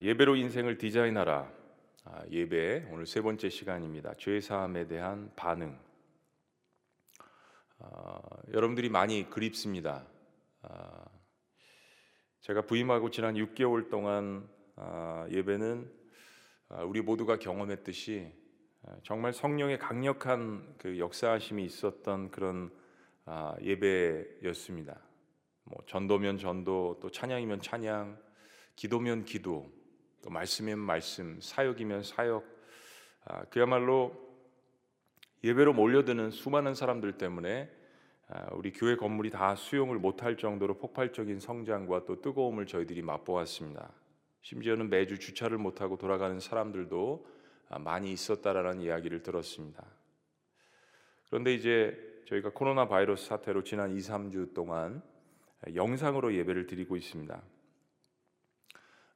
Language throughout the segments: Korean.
예배로 인생을 디자인하라. 아, 예배 오늘 세 번째 시간입니다. 죄 사함에 대한 반응. 아, 여러분들이 많이 그립습니다. 아, 제가 부임하고 지난 6개월 동안 아, 예배는 아, 우리 모두가 경험했듯이 아, 정말 성령의 강력한 그 역사하심이 있었던 그런 아, 예배였습니다. 뭐 전도면 전도, 또 찬양이면 찬양, 기도면 기도, 또 말씀이면 말씀, 사역이면 사역. 아, 그야말로 예배로 몰려드는 수많은 사람들 때문에 아, 우리 교회 건물이 다 수용을 못할 정도로 폭발적인 성장과 또 뜨거움을 저희들이 맛보았습니다. 심지어는 매주 주차를 못하고 돌아가는 사람들도 아, 많이 있었다라는 이야기를 들었습니다. 그런데 이제 저희가 코로나 바이러스 사태로 지난 2, 3주 동안 영상으로 예배를 드리고 있습니다.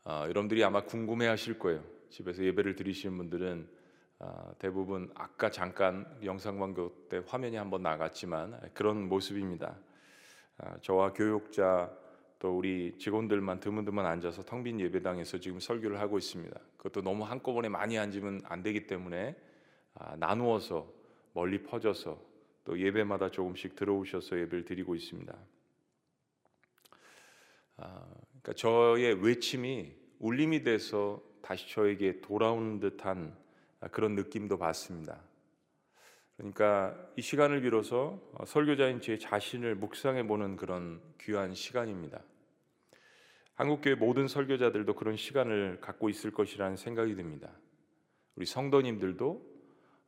아, 여러분들이 아마 궁금해하실 거예요. 집에서 예배를 드리시는 분들은 아, 대부분 아까 잠깐 영상 광고 때 화면이 한번 나갔지만 그런 모습입니다. 아, 저와 교육자 또 우리 직원들만 드문드문 앉아서 텅 빈 예배당에서 지금 설교를 하고 있습니다. 그것도 너무 한꺼번에 많이 앉으면 안 되기 때문에 아, 나누어서 멀리 퍼져서 또 예배마다 조금씩 들어오셔서 예배를 드리고 있습니다. 아, 그러니까 저의 외침이 울림이 돼서 다시 저에게 돌아오는 듯한 그런 느낌도 받습니다. 그러니까 이 시간을 빌어서 설교자인 제 자신을 묵상해 보는 그런 귀한 시간입니다. 한국교회 모든 설교자들도 그런 시간을 갖고 있을 것이라는 생각이 듭니다. 우리 성도님들도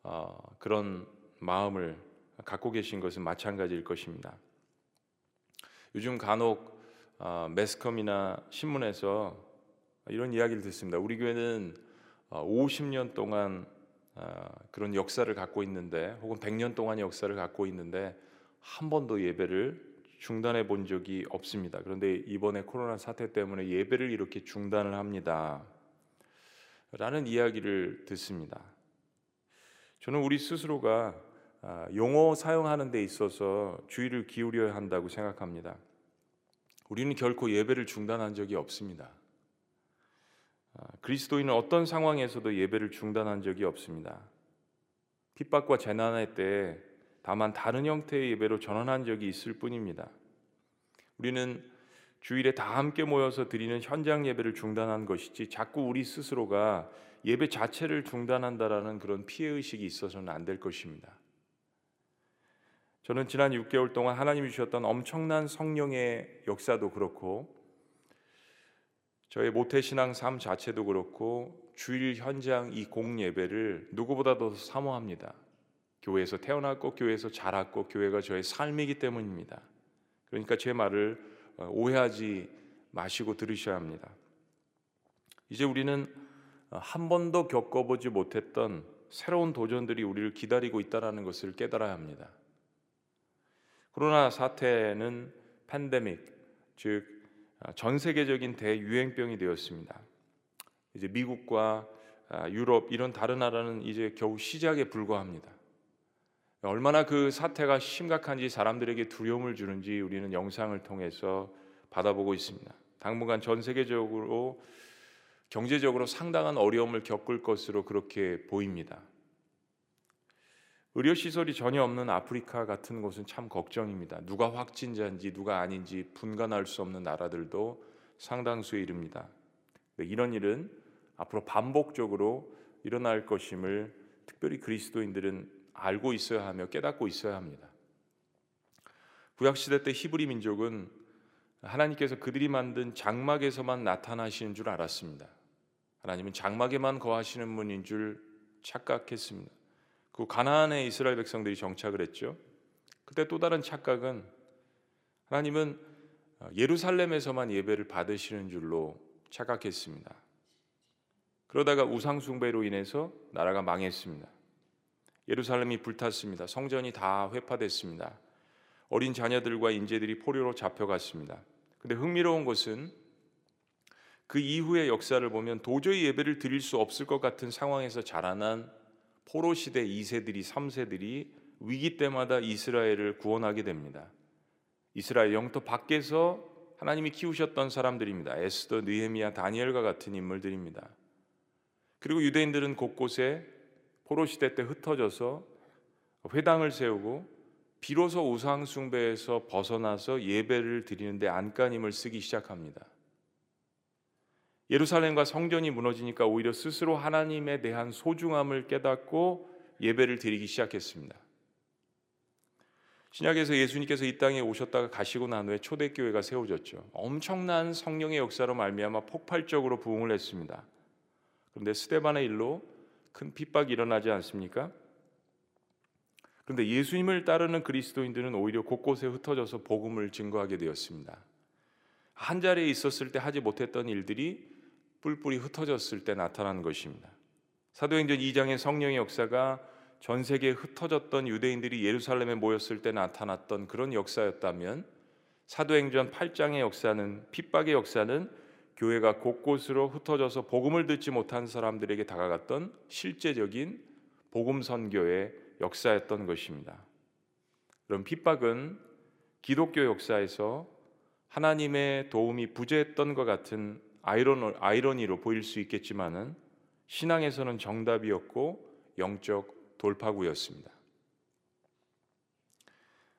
어, 그런 마음을 갖고 계신 것은 마찬가지일 것입니다. 요즘 간혹 어, 매스컴이나 신문에서 이런 이야기를 듣습니다. 우리 교회는 50년 어, 동안 그런 역사를 갖고 있는데, 혹은 100년 동안의 역사를 갖고 있는데 한 번도 예배를 중단해 본 적이 없습니다. 그런데 이번에 코로나 사태 때문에 예배를 이렇게 중단을 합니다. 라는 이야기를 듣습니다. 저는 우리 스스로가 아, 용어 사용하는 데 있어서 주의를 기울여야 한다고 생각합니다. 우리는 결코 예배를 중단한 적이 없습니다. 아, 그리스도인은 어떤 상황에서도 예배를 중단한 적이 없습니다. 핍박과 재난의 때 다만 다른 형태의 예배로 전환한 적이 있을 뿐입니다. 우리는 주일에 다 함께 모여서 드리는 현장 예배를 중단한 것이지 자꾸 우리 스스로가 예배 자체를 중단한다라는 그런 피해 의식이 있어서는 안 될 것입니다. 저는 지난 6개월 동안 하나님이 주셨던 엄청난 성령의 역사도 그렇고 저의 모태 신앙 삶 자체도 그렇고 주일 현장 이 공예배를 누구보다도 사모합니다. 교회에서 태어났고 교회에서 자랐고 교회가 저의 삶이기 때문입니다. 그러니까 제 말을 어, 오해하지 마시고 들으셔야 합니다. 이제 우리는 어, 한 번도 겪어보지 못했던 새로운 도전들이 우리를 기다리고 있다는 것을 깨달아야 합니다. 코로나 사태는 팬데믹, 즉전 어, 세계적인 대유행병이 되었습니다. 이제 미국과 유럽 이런 다른 나라는 이제 겨우 시작에 불과합니다. 얼마나 그 사태가 심각한지 사람들에게 두려움을 주는지 우리는 영상을 통해서 받아보고 있습니다. 당분간 전 세계적으로 경제적으로 상당한 어려움을 겪을 것으로 그렇게 보입니다. 의료 시설이 전혀 없는 아프리카 같은 곳은 참 걱정입니다. 누가 확진자인지 누가 아닌지 분간할 수 없는 나라들도 상당수에 이릅니다. 이런 일은 앞으로 반복적으로 일어날 것임을 특별히 그리스도인들은 알고 있어야 하며 깨닫고 있어야 합니다. 구약 시대 때 히브리 민족은 하나님께서 그들이 만든 장막에서만 나타나시는 줄 알았습니다. 하나님은 장막에만 거하시는 분인 줄 착각했습니다. 그 가나안에 이스라엘 백성들이 정착을 했죠. 그때 또 다른 착각은 하나님은 예루살렘에서만 예배를 받으시는 줄로 착각했습니다. 그러다가 우상 숭배로 인해서 나라가 망했습니다. 예루살렘이 불탔습니다. 성전이 다 회파됐습니다. 어린 자녀들과 인재들이 포로로 잡혀갔습니다. 근데 흥미로운 것은 그 이후의 역사를 보면 도저히 예배를 드릴 수 없을 것 같은 상황에서 자라난 포로 시대 2세들이 3세들이 위기 때마다 이스라엘을 구원하게 됩니다. 이스라엘 영토 밖에서 하나님이 키우셨던 사람들입니다. 에스더, 느헤미야, 다니엘과 같은 인물들입니다. 그리고 유대인들은 곳곳에 포로 시대 때 흩어져서 회당을 세우고 비로소 우상 숭배에서 벗어나서 예배를 드리는데 안간힘을 쓰기 시작합니다. 예루살렘과 성전이 무너지니까 오히려 스스로 하나님에 대한 소중함을 깨닫고 예배를 드리기 시작했습니다. 신약에서 예수님께서 이 땅에 오셨다가 가시고 난 후에 초대교회가 세워졌죠. 엄청난 성령의 역사로 말미암아 폭발적으로 부흥을 했습니다. 그런데 스테반의 일로 큰 핍박이 일어나지 않습니까? 그런데 예수님을 따르는 그리스도인들은 오히려 곳곳에 흩어져서 복음을 증거하게 되었습니다. 한 자리에 있었을 때 하지 못했던 일들이 뿔뿔이 흩어졌을 때 나타난 것입니다. 사도행전 2장의 성령의 역사가 전 세계에 흩어졌던 유대인들이 예루살렘에 모였을 때 나타났던 그런 역사였다면 사도행전 8장의 역사는 핍박의 역사는 교회가 곳곳으로 흩어져서 복음을 듣지 못한 사람들에게 다가갔던 실제적인 복음 선교의 역사였던 것입니다. 그럼 핍박은 기독교 역사에서 하나님의 도움이 부재했던 것 같은 아이러니, 아이러니로 보일 수 있겠지만은 신앙에서는 정답이었고 영적 돌파구였습니다.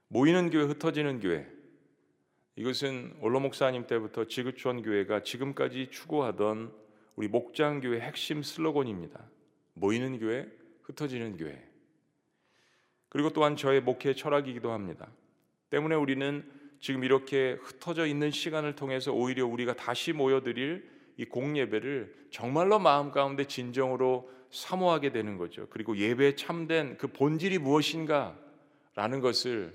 모이는 교회, 흩어지는 교회. 이것은 올로 목사님 때부터 지구촌 교회가 지금까지 추구하던 우리 목장 교회 핵심 슬로건입니다. 모이는 교회, 흩어지는 교회. 그리고 또한 저의 목회 철학이기도 합니다. 때문에 우리는 지금 이렇게 흩어져 있는 시간을 통해서 오히려 우리가 다시 모여드릴 이 공예배를 정말로 마음 가운데 진정으로 사모하게 되는 거죠. 그리고 예배에 참된 그 본질이 무엇인가라는 것을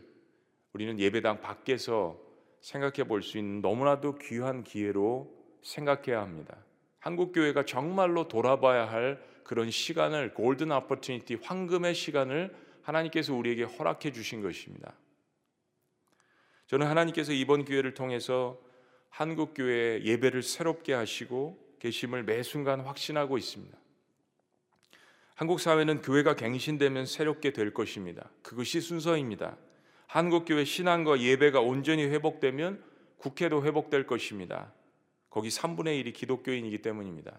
우리는 예배당 밖에서 생각해 볼 수 있는 너무나도 귀한 기회로 생각해야 합니다. 한국 교회가 정말로 돌아봐야 할 그런 시간을 골든 아퍼튜니티 황금의 시간을 하나님께서 우리에게 허락해 주신 것입니다. 저는 하나님께서 이번 기회를 통해서 한국 교회 예배를 새롭게 하시고 계심을 매 순간 확신하고 있습니다. 한국 사회는 교회가 갱신되면 새롭게 될 것입니다. 그것이 순서입니다. 한국 교회 신앙과 예배가 온전히 회복되면 국회도 회복될 것입니다. 거기 3분의 1이 기독교인이기 때문입니다.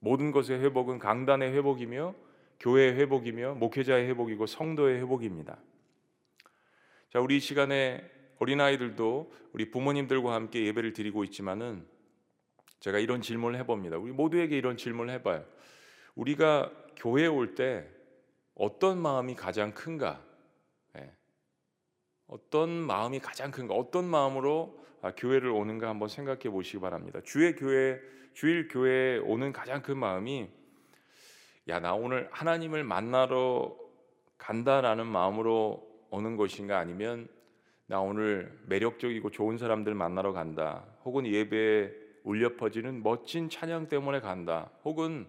모든 것의 회복은 강단의 회복이며 교회의 회복이며 목회자의 회복이고 성도의 회복입니다. 자, 우리 시간에 어린아이들도 우리 부모님들과 함께 예배를 드리고 있지만은 제가 이런 질문을 해봅니다. 우리 모두에게 이런 질문을 해봐요. 우리가 교회에 올때 어떤 마음이 가장 큰가? 네. 어떤 마음이 가장 큰가? 어떤 마음으로 아, 교회를 오는가 한번 생각해 보시기 바랍니다. 주의 교회, 주일 교회에 오는 가장 큰 마음이 야, 나 오늘 하나님을 만나러 간다라는 마음으로 오는 것인가 아니면 나 오늘 매력적이고 좋은 사람들 만나러 간다. 혹은 예배에 울려 퍼지는 멋진 찬양 때문에 간다. 혹은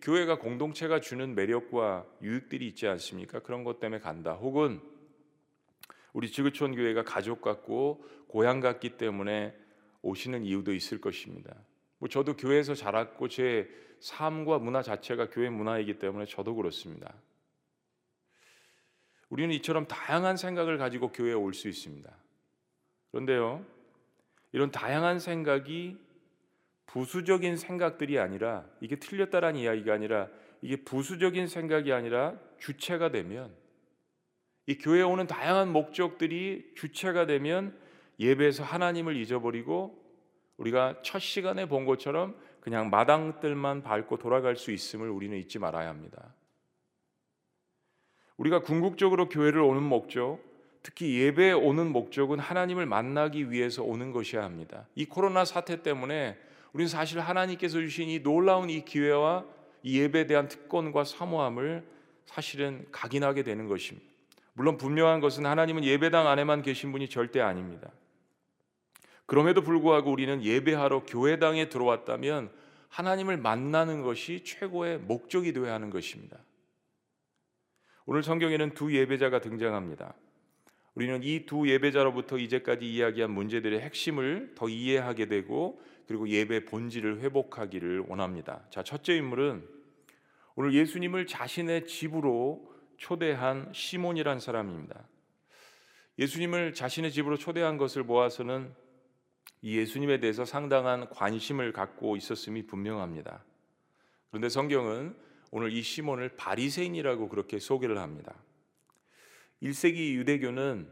교회가 공동체가 주는 매력과 유익들이 있지 않습니까? 그런 것 때문에 간다. 혹은 우리 지구촌 교회가 가족 같고 고향 같기 때문에 오시는 이유도 있을 것입니다. 뭐 저도 교회에서 자랐고 제 삶과 문화 자체가 교회 문화이기 때문에 저도 그렇습니다. 우리는 이처럼 다양한 생각을 가지고 교회에 올 수 있습니다. 그런데요, 이런 다양한 생각이 부수적인 생각들이 아니라 이게 틀렸다라는 이야기가 아니라 이게 부수적인 생각이 아니라 주체가 되면 이 교회에 오는 다양한 목적들이 주체가 되면 예배에서 하나님을 잊어버리고 우리가 첫 시간에 본 것처럼 그냥 마당들만 밟고 돌아갈 수 있음을 우리는 잊지 말아야 합니다. 우리가 궁극적으로 교회를 오는 목적, 특히 예배에 오는 목적은 하나님을 만나기 위해서 오는 것이어야 합니다. 이 코로나 사태 때문에 우리는 사실 하나님께서 주신 이 놀라운 이 기회와 이 예배에 대한 특권과 사모함을 사실은 각인하게 되는 것입니다. 물론 분명한 것은 하나님은 예배당 안에만 계신 분이 절대 아닙니다. 그럼에도 불구하고 우리는 예배하러 교회당에 들어왔다면 하나님을 만나는 것이 최고의 목적이 되어야 하는 것입니다. 오늘 성경에는 두 예배자가 등장합니다. 우리는 이 두 예배자로부터 이제까지 이야기한 문제들의 핵심을 더 이해하게 되고 그리고 예배 본질을 회복하기를 원합니다. 자, 첫째 인물은 오늘 예수님을 자신의 집으로 초대한 시몬이란 사람입니다. 예수님을 자신의 집으로 초대한 것을 모아서는 이 예수님에 대해서 상당한 관심을 갖고 있었음이 분명합니다. 그런데 성경은 오늘 이 시몬을 바리새인이라고 그렇게 소개를 합니다. 1세기 유대교는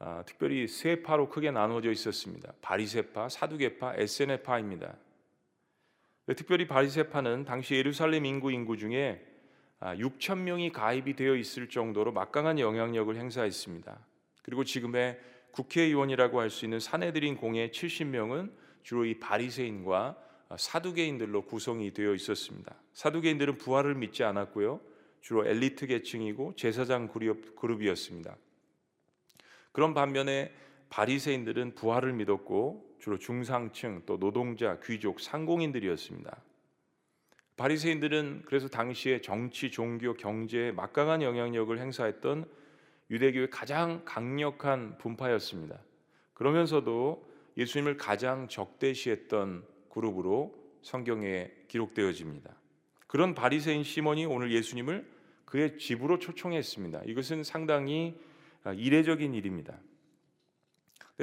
아, 특별히 세 파로 크게 나누어져 있었습니다. 바리새파, 사두개파, 에세네파입니다. 특별히 바리새파는 당시 예루살렘 인구 인구 중에 6천 아, 명이 가입이 되어 있을 정도로 막강한 영향력을 행사했습니다. 그리고 지금의 국회의원이라고 할 수 있는 사내들인 공의 70명은 주로 이 바리새인과 사두개인들로 구성이 되어 있었습니다. 사두개인들은 부활을 믿지 않았고요. 주로 엘리트 계층이고 제사장 그룹이었습니다. 그런 반면에 바리새인들은 부활을 믿었고 주로 중상층 또 노동자, 귀족, 상공인들이었습니다. 바리새인들은 그래서 당시에 정치, 종교, 경제에 막강한 영향력을 행사했던 유대교의 가장 강력한 분파였습니다. 그러면서도 예수님을 가장 적대시했던 그룹으로 성경에 기록되어집니다. 그런 바리새인 시몬이 오늘 예수님을 그의 집으로 초청했습니다. 이것은 상당히 아, 이례적인 일입니다.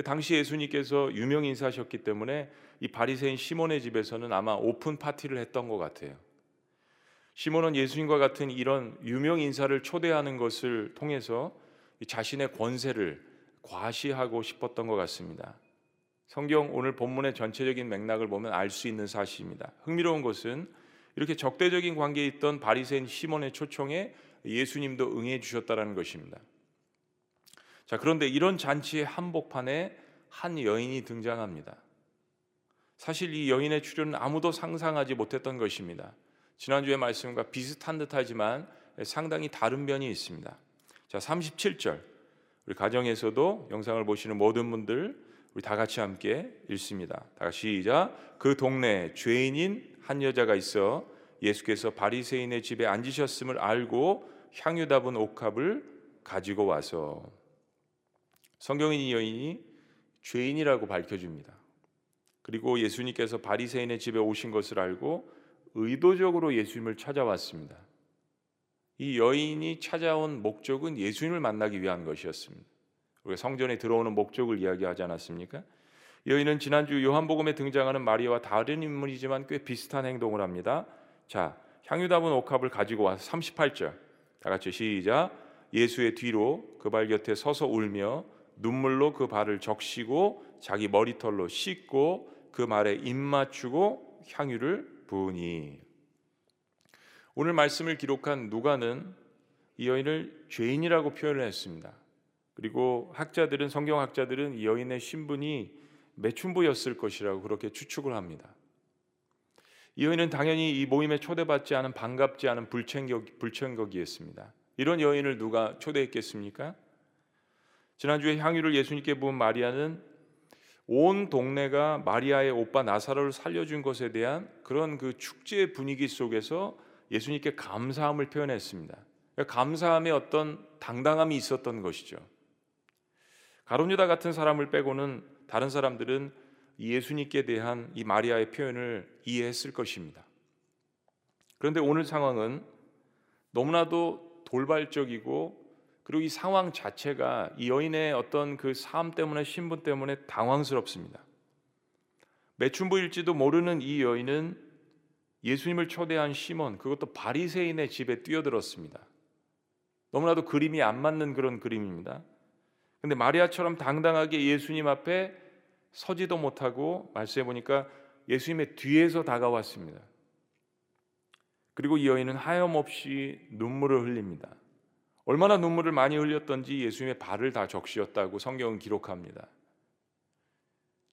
당시 예수님께서 유명 인사셨기 때문에 이 바리새인 시몬의 집에서는 아마 오픈 파티를 했던 것 같아요. 시몬은 예수님과 같은 이런 유명 인사를 초대하는 것을 통해서 자신의 권세를 과시하고 싶었던 것 같습니다. 성경 오늘 본문의 전체적인 맥락을 보면 알 수 있는 사실입니다. 흥미로운 것은 이렇게 적대적인 관계에 있던 바리새인 시몬의 초청에 예수님도 응해 주셨다라는 것입니다. 자, 그런데 이런 잔치의 한복판에 한 여인이 등장합니다. 사실 이 여인의 출연은 아무도 상상하지 못했던 것입니다. 지난주의 말씀과 비슷한 듯하지만 상당히 다른 면이 있습니다. 자, 37절. 우리 가정에서도 영상을 보시는 모든 분들 우리 다 같이 함께 읽습니다. 다 같이 시작. 그 동네에 죄인인 한 여자가 있어 예수께서 바리새인의 집에 앉으셨음을 알고 향유 답은 옥합을 가지고 와서 성경인 이 여인이 죄인이라고 밝혀줍니다. 그리고 예수님께서 바리새인의 집에 오신 것을 알고 의도적으로 예수님을 찾아왔습니다. 이 여인이 찾아온 목적은 예수님을 만나기 위한 것이었습니다. 우리가 성전에 들어오는 목적을 이야기하지 않았습니까? 여인은 지난주 요한복음에 등장하는 마리아와 다른 인물이지만 꽤 비슷한 행동을 합니다. 자, 향유 담은 옥합을 가지고 와서 38절. 다 같이 시작. 예수의 뒤로 그 발 곁에 서서 울며 눈물로 그 발을 적시고 자기 머리털로 씻고 그 말에 입 맞추고 향유를 부으니 오늘 말씀을 기록한 누가는 이 여인을 죄인이라고 표현을 했습니다. 그리고 학자들은 성경학자들은 이 여인의 신분이 매춘부였을 것이라고 그렇게 추측을 합니다. 이 여인은 당연히 이 모임에 초대받지 않은 반갑지 않은 불청객, 불청객이었습니다. 이런 여인을 누가 초대했겠습니까? 지난주에 향유를 예수님께 부은 마리아는 온 동네가 마리아의 오빠 나사로를 살려준 것에 대한 그런 그 축제 분위기 속에서 예수님께 감사함을 표현했습니다. 그러니까 감사함의 어떤 당당함이 있었던 것이죠. 가론유다 같은 사람을 빼고는 다른 사람들은 예수님께 대한 이 마리아의 표현을 이해했을 것입니다. 그런데 오늘 상황은 너무나도 돌발적이고 그리고 이 상황 자체가 이 여인의 어떤 그 삶 때문에 신분 때문에 당황스럽습니다. 매춘부일지도 모르는 이 여인은 예수님을 초대한 시몬 그것도 바리새인의 집에 뛰어들었습니다. 너무나도 그림이 안 맞는 그런 그림입니다. 근데 마리아처럼 당당하게 예수님 앞에 서지도 못하고 말씀해 보니까 예수님의 뒤에서 다가왔습니다. 그리고 이 여인은 하염없이 눈물을 흘립니다. 얼마나 눈물을 많이 흘렸던지 예수님의 발을 다 적시었다고 성경은 기록합니다.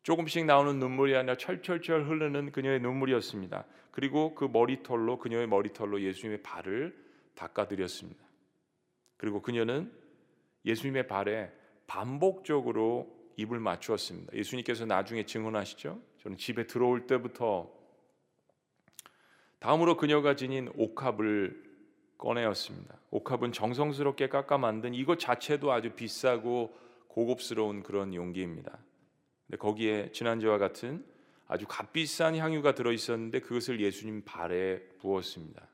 조금씩 나오는 눈물이 아니라 철철철 흐르는 그녀의 눈물이었습니다. 그리고 그 머리털로 그녀의 머리털로 예수님의 발을 닦아드렸습니다. 그리고 그녀는 예수님의 발에 반복적으로 입을 맞추었습니다. 예수님께서 나중에 증언하시죠. 저는 집에 들어올 때부터 다음으로 그녀가 지닌 옥합을 꺼내었습니다. 옥합은 정성스럽게 깎아 만든 이것 자체도 아주 비싸고 고급스러운 그런 용기입니다. 근데 거기에 지난주와 같은 아주 값비싼 향유가 들어 있었는데 그것을 예수님 발에 부었습니다.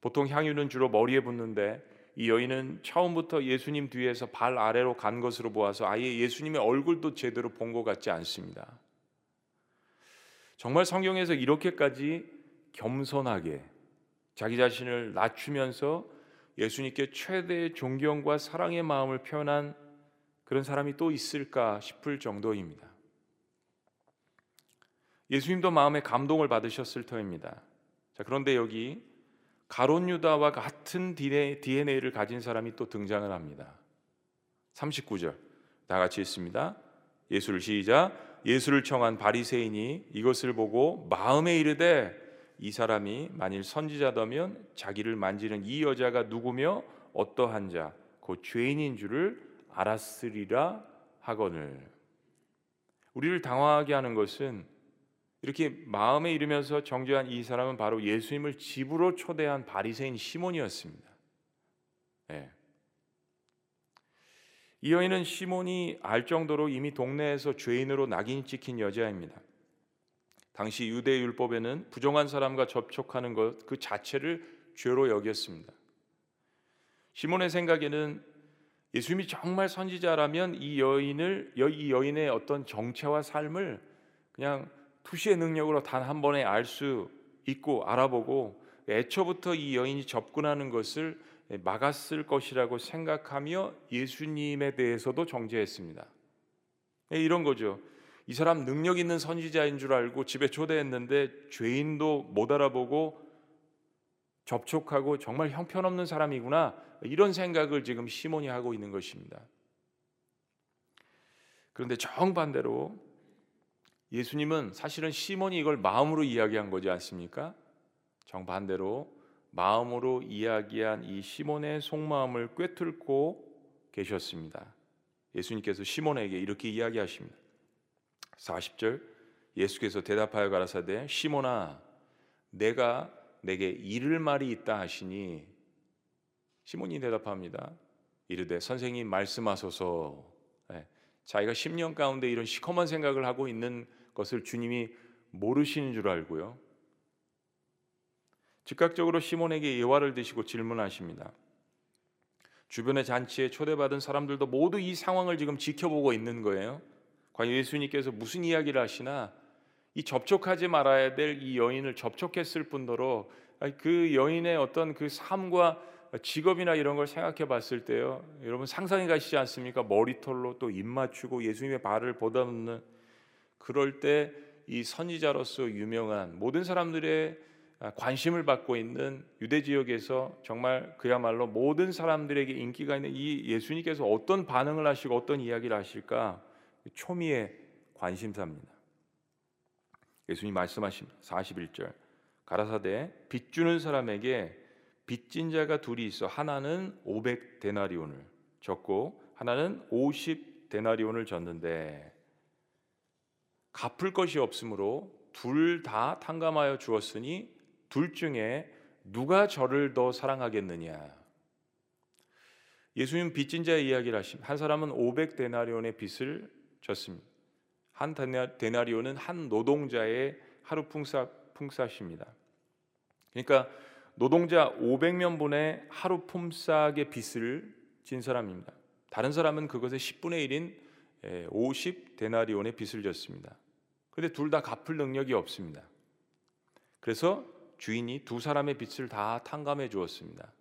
보통 향유는 주로 머리에 붓는데 이 여인은 처음부터 예수님 뒤에서 발 아래로 간 것으로 보아서 아예 예수님의 얼굴도 제대로 본 것 같지 않습니다. 정말 성경에서 이렇게까지 겸손하게 자기 자신을 낮추면서 예수님께 최대의 존경과 사랑의 마음을 표현한 그런 사람이 또 있을까 싶을 정도입니다. 예수님도 마음에 감동을 받으셨을 터입니다. 자, 그런데 여기 가론 유다와 같은 DNA를 가진 사람이 또 등장을 합니다. 39절. 다 같이 읽습니다. 예수를 시작. 예수를 청한 바리새인이 이것을 보고 마음에 이르되 이 사람이 만일 선지자다면 자기를 만지는 이 여자가 누구며 어떠한 자, 곧 죄인인 줄을 알았으리라 하거늘. 우리를 당황하게 하는 것은 이렇게 마음에 이르면서 정죄한 이 사람은 바로 예수님을 집으로 초대한 바리새인 시몬이었습니다. 네. 이 여인은 시몬이 알 정도로 이미 동네에서 죄인으로 낙인 찍힌 여자입니다. 당시 유대 율법에는 부정한 사람과 접촉하는 것 그 자체를 죄로 여겼습니다. 시몬의 생각에는 예수님이 정말 선지자라면 이 여인을 이 여인의 어떤 정체와 삶을 그냥 투시의 능력으로 단 한 번에 알 수 있고 알아보고 애초부터 이 여인이 접근하는 것을 막았을 것이라고 생각하며 예수님에 대해서도 정죄했습니다. 예, 이런 거죠. 이 사람 능력 있는 선지자인 줄 알고 집에 초대했는데 죄인도 못 알아보고 접촉하고 정말 형편없는 사람이구나 이런 생각을 지금 시몬이 하고 있는 것입니다. 그런데 정반대로 예수님은 사실은 시몬이 이걸 마음으로 이야기한 거지 않습니까? 정반대로 마음으로 이야기한 이 시몬의 속마음을 꿰뚫고 계셨습니다. 예수님께서 시몬에게 이렇게 이야기하십니다. 40절 예수께서 대답하여 가라사대 시몬아 내가 내게 이를 말이 있다 하시니 시몬이 대답합니다. 이르되 선생님 말씀하소서. 네. 자기가 10년 가운데 이런 시커먼 생각을 하고 있는 것을 주님이 모르시는 줄 알고요. 즉각적으로 시몬에게 예화를 드시고 질문하십니다. 주변의 잔치에 초대받은 사람들도 모두 이 상황을 지금 지켜보고 있는 거예요. 과연 예수님께서 무슨 이야기를 하시나 이 접촉하지 말아야 될 이 여인을 접촉했을 뿐더러 그 여인의 어떤 그 삶과 직업이나 이런 걸 생각해 봤을 때요. 여러분 상상이 가시지 않습니까? 머리털로 또 입 맞추고 예수님의 발을 보다놓는 그럴 때 이 선지자로서 유명한 모든 사람들의 관심을 받고 있는 유대 지역에서 정말 그야말로 모든 사람들에게 인기가 있는 이 예수님께서 어떤 반응을 하시고 어떤 이야기를 하실까 초미의 관심사입니다. 예수님 말씀하십니다. 41절. 가라사대 빚 주는 사람에게 빚진 자가 둘이 있어 하나는 500 데나리온을 졌고 하나는 50 데나리온을 졌는데 갚을 것이 없으므로 둘 다 탕감하여 주었으니 둘 중에 누가 저를 더 사랑하겠느냐? 예수님 빚진 자의 이야기를 하심. 한 사람은 500 데나리온의 빚을 졌습니다. 한 데나리온은 한 노동자의 하루 풍사 풍사십니다. 그러니까 노동자 500명분의 하루 품삯의 빚을 진 사람입니다. 다른 사람은 그것의 10분의 1인 50 데나리온의 빚을 졌습니다. 그런데 둘 다 갚을 능력이 없습니다. 그래서 주인이 두 사람의 빚을 다 탕감해 주었습니다.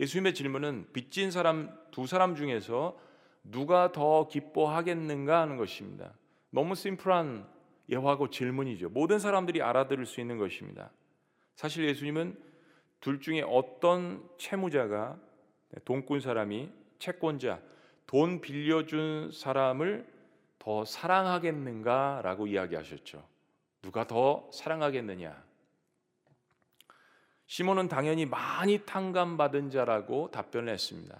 예수님의 질문은 빚진 사람 두 사람 중에서 누가 더 기뻐하겠는가 하는 것입니다. 너무 심플한 예화고 질문이죠. 모든 사람들이 알아들을 수 있는 것입니다. 사실 예수님은 둘 중에 어떤 채무자가 돈꾼 사람이 채권자 돈 빌려준 사람을 더 사랑하겠는가라고 이야기하셨죠. 누가 더 사랑하겠느냐? 시몬은 당연히 많이 탕감받은 자라고 답변을 했습니다.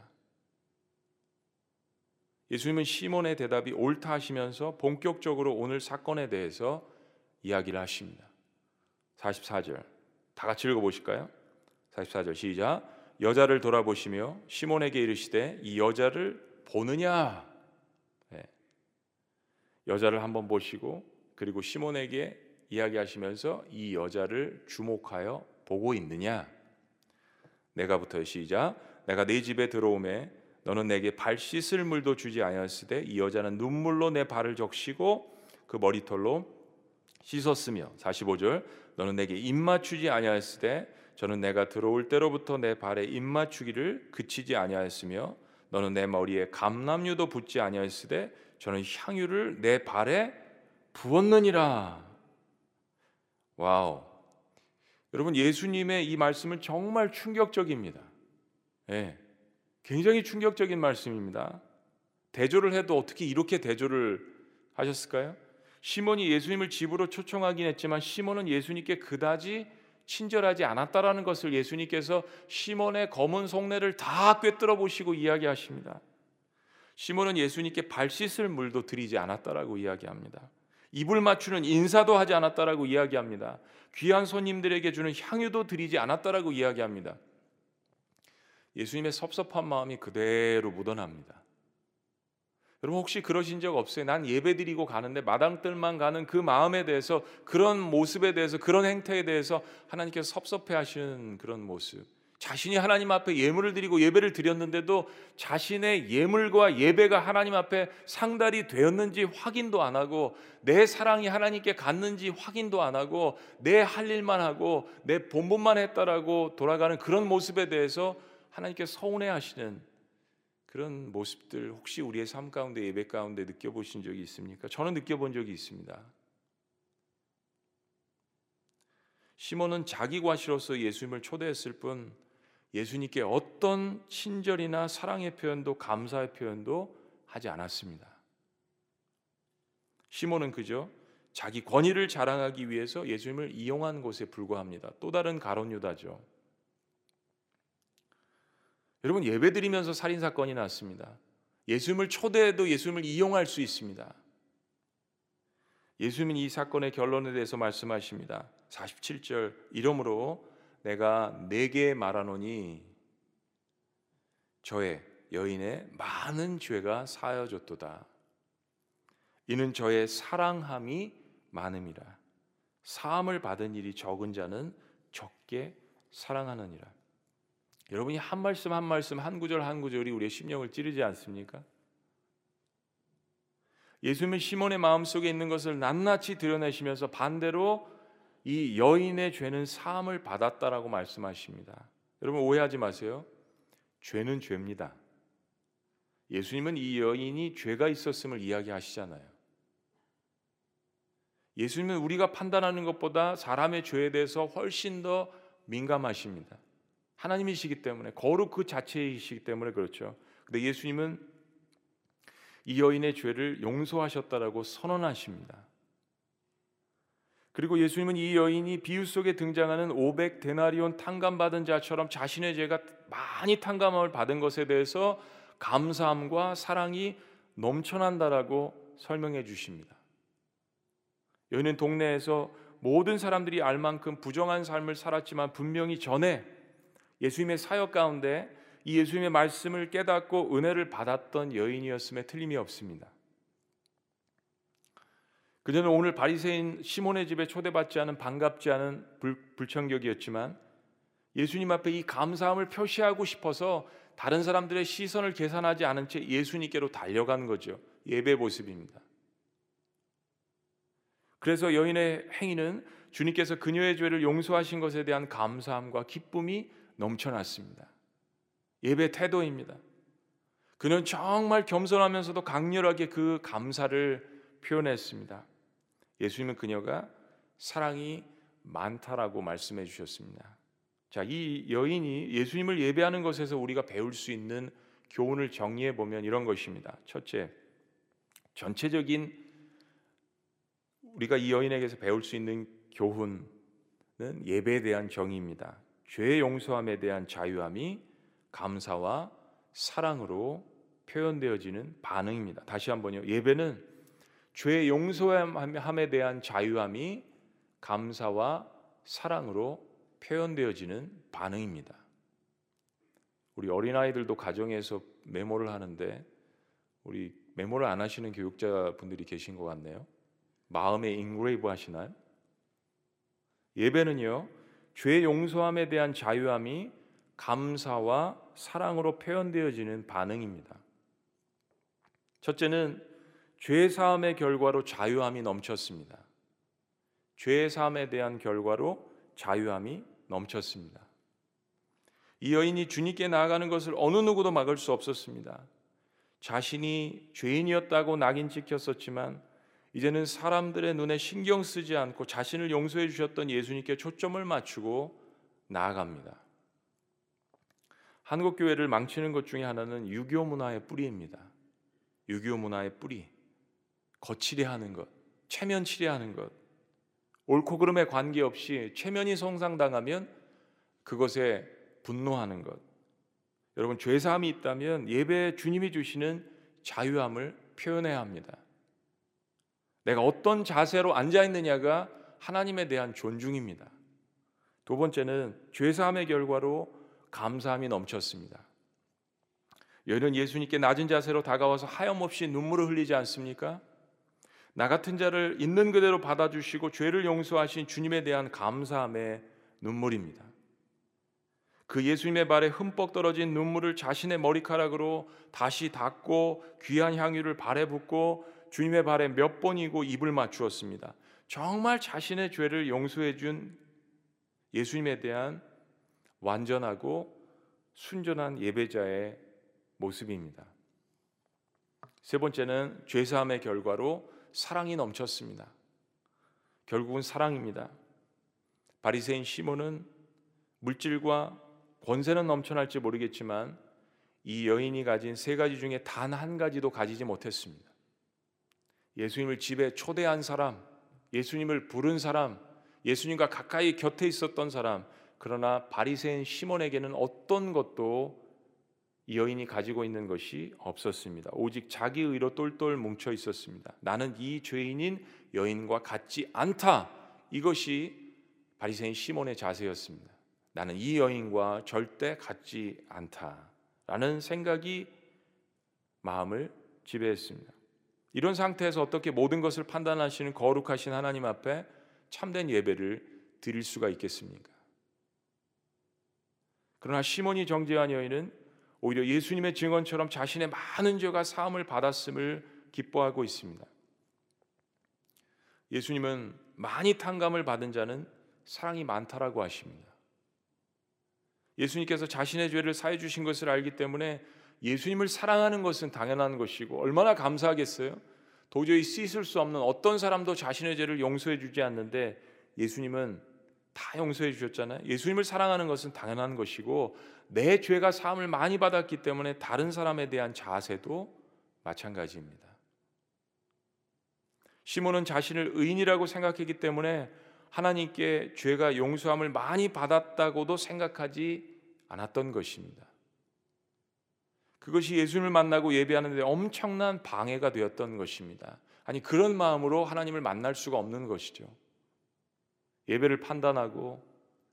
예수님은 시몬의 대답이 옳다 하시면서 본격적으로 오늘 사건에 대해서 이야기를 하십니다. 44절. 다 같이 읽어 보실까요? 44절 시작. 여자를 돌아보시며 시몬에게 이르시되 이 여자를 보느냐? 네. 여자를 한번 보시고 그리고 시몬에게 이야기하시면서 이 여자를 주목하여 보고 있느냐? 내가부터 시작. 내가 네 집에 들어오매 너는 내게 발 씻을 물도 주지 아니하였으되 이 여자는 눈물로 내 발을 적시고 그 머리털로 씻었으며 45절 너는 내게 입 맞추지 아니하였으되 저는 내가 들어올 때로부터 내 발에 입 맞추기를 그치지 아니하였으며 너는 내 머리에 감람유도 붓지 아니하였으되 저는 향유를 내 발에 부었느니라. 와우. 여러분 예수님의 이 말씀은 정말 충격적입니다. 예. 굉장히 충격적인 말씀입니다. 대조를 해도 어떻게 이렇게 대조를 하셨을까요? 시몬이 예수님을 집으로 초청하긴 했지만 시몬은 예수님께 그다지 친절하지 않았다라는 것을 예수님께서 시몬의 검은 속내를 다 꿰뚫어 보시고 이야기하십니다. 시몬은 예수님께 발 씻을 물도 드리지 않았다라고 이야기합니다. 입을 맞추는 인사도 하지 않았다라고 이야기합니다. 귀한 손님들에게 주는 향유도 드리지 않았다라고 이야기합니다. 예수님의 섭섭한 마음이 그대로 묻어납니다. 여러분 혹시 그러신 적 없어요? 난 예배 드리고 가는데 마당들만 가는 그 마음에 대해서 그런 모습에 대해서 그런 행태에 대해서 하나님께서 섭섭해 하시는 그런 모습. 자신이 하나님 앞에 예물을 드리고 예배를 드렸는데도 자신의 예물과 예배가 하나님 앞에 상달이 되었는지 확인도 안 하고 내 사랑이 하나님께 갔는지 확인도 안 하고 내 할 일만 하고 내 본분만 했다라고 돌아가는 그런 모습에 대해서 하나님께 서운해 하시는 그런 모습들 혹시 우리의 삶 가운데 예배 가운데 느껴보신 적이 있습니까? 저는 느껴본 적이 있습니다. 시몬은 자기 과시로서 예수님을 초대했을 뿐 예수님께 어떤 친절이나 사랑의 표현도 감사의 표현도 하지 않았습니다. 시몬은 그저 자기 권위를 자랑하기 위해서 예수님을 이용한 것에 불과합니다. 또 다른 가론 유다죠. 여러분 예배드리면서 살인 사건이 났습니다. 예수님을 초대해도 예수님을 이용할 수 있습니다. 예수님은 이 사건의 결론에 대해서 말씀하십니다. 47절 이러므로 내가 내게 말하노니 저의 여인의 많은 죄가 사여졌도다. 이는 저의 사랑함이 많음이라. 사함을 받은 일이 적은 자는 적게 사랑하느니라. 여러분이 한 말씀 한 말씀 한 구절 한 구절이 우리의 심령을 찌르지 않습니까? 예수님은 시몬의 마음 속에 있는 것을 낱낱이 드러내시면서 반대로 이 여인의 죄는 사함을 받았다라고 말씀하십니다. 여러분 오해하지 마세요. 죄는 죄입니다. 예수님은 이 여인이 죄가 있었음을 이야기하시잖아요. 예수님은 우리가 판단하는 것보다 사람의 죄에 대해서 훨씬 더 민감하십니다. 하나님이시기 때문에 거룩 그 자체이시기 때문에 그렇죠. 근데 예수님은 이 여인의 죄를 용서하셨다라고 선언하십니다. 그리고 예수님은 이 여인이 비유 속에 등장하는 500 데나리온 탕감 받은 자처럼 자신의 죄가 많이 탕감을 받은 것에 대해서 감사함과 사랑이 넘쳐난다라고 설명해 주십니다. 여인은 동네에서 모든 사람들이 알 만큼 부정한 삶을 살았지만 분명히 전에 예수님의 사역 가운데 이 예수님의 말씀을 깨닫고 은혜를 받았던 여인이었음에 틀림이 없습니다. 그녀는 오늘 바리새인 시몬의 집에 초대받지 않은 반갑지 않은 불, 불청격이었지만 예수님 앞에 이 감사함을 표시하고 싶어서 다른 사람들의 시선을 계산하지 않은 채 예수님께로 달려간 거죠. 예배 모습입니다. 그래서 여인의 행위는 주님께서 그녀의 죄를 용서하신 것에 대한 감사함과 기쁨이 넘쳐났습니다. 예배 태도입니다. 그는 정말 겸손하면서도 강렬하게 그 감사를 표현했습니다. 예수님은 그녀가 사랑이 많다라고 말씀해 주셨습니다. 자, 이 여인이 예수님을 예배하는 것에서 우리가 배울 수 있는 교훈을 정리해 보면 이런 것입니다. 첫째, 전체적인 우리가 이 여인에게서 배울 수 있는 교훈은 예배에 대한 정의입니다. 죄의 용서함에 대한 자유함이 감사와 사랑으로 표현되어지는 반응입니다. 다시 한번요. 예배는 죄의 용서함에 대한 자유함이 감사와 사랑으로 표현되어지는 반응입니다. 우리 어린아이들도 가정에서 메모를 하는데 우리 메모를 안 하시는 교육자분들이 계신 것 같네요. 마음에 engrave 하시나요? 예배는요. 죄 용서함에 대한 자유함이 감사와 사랑으로 표현되어지는 반응입니다. 첫째는 죄 사함의 결과로 자유함이 넘쳤습니다. 죄 사함에 대한 결과로 자유함이 넘쳤습니다. 이 여인이 주님께 나아가는 것을 어느 누구도 막을 수 없었습니다. 자신이 죄인이었다고 낙인 찍혔었지만 이제는 사람들의 눈에 신경 쓰지 않고 자신을 용서해 주셨던 예수님께 초점을 맞추고 나아갑니다. 한국 교회를 망치는 것 중에 하나는 유교 문화의 뿌리입니다. 유교 문화의 뿌리. 거칠게 하는 것, 체면치려 하는 것. 옳고 그름에 관계없이 체면이 성상당하면 그것에 분노하는 것. 여러분 죄 사함이 있다면 예배 주님이 주시는 자유함을 표현해야 합니다. 내가 어떤 자세로 앉아 있느냐가 하나님에 대한 존중입니다. 두 번째는 죄사함의 결과로 감사함이 넘쳤습니다. 여인은 예수님께 낮은 자세로 다가와서 하염없이 눈물을 흘리지 않습니까? 나 같은 자를 있는 그대로 받아주시고 죄를 용서하신 주님에 대한 감사함의 눈물입니다. 그 예수님의 발에 흠뻑 떨어진 눈물을 자신의 머리카락으로 다시 닦고 귀한 향유를 발에 붓고 주님의 발에 몇 번이고 입을 맞추었습니다. 정말 자신의 죄를 용서해 준 예수님에 대한 완전하고 순전한 예배자의 모습입니다. 세 번째는 죄사함의 결과로 사랑이 넘쳤습니다. 결국은 사랑입니다. 바리새인 시몬은 물질과 권세는 넘쳐날지 모르겠지만 이 여인이 가진 세 가지 중에 단 한 가지도 가지지 못했습니다. 예수님을 집에 초대한 사람, 예수님을 부른 사람, 예수님과 가까이 곁에 있었던 사람, 그러나 바리새인 시몬에게는 어떤 것도 이 여인이 가지고 있는 것이 없었습니다. 오직 자기 의로 똘똘 뭉쳐 있었습니다. 나는 이 죄인인 여인과 같지 않다. 이것이 바리새인 시몬의 자세였습니다. 나는 이 여인과 절대 같지 않다라는 생각이 마음을 지배했습니다. 이런 상태에서 어떻게 모든 것을 판단하시는 거룩하신 하나님 앞에 참된 예배를 드릴 수가 있겠습니까? 그러나 시몬이 정죄한 여인은 오히려 예수님의 증언처럼 자신의 많은 죄가 사함을 받았음을 기뻐하고 있습니다. 예수님은 많이 탕감을 받은 자는 사랑이 많다라고 하십니다. 예수님께서 자신의 죄를 사해 주신 것을 알기 때문에 예수님을 사랑하는 것은 당연한 것이고 얼마나 감사하겠어요? 도저히 씻을 수 없는 어떤 사람도 자신의 죄를 용서해 주지 않는데 예수님은 다 용서해 주셨잖아요. 예수님을 사랑하는 것은 당연한 것이고 내 죄가 사함을 많이 받았기 때문에 다른 사람에 대한 자세도 마찬가지입니다. 시몬은 자신을 의인이라고 생각했기 때문에 하나님께 죄가 용서함을 많이 받았다고도 생각하지 않았던 것입니다. 그것이 예수님을 만나고 예배하는데 엄청난 방해가 되었던 것입니다. 아니 그런 마음으로 하나님을 만날 수가 없는 것이죠. 예배를 판단하고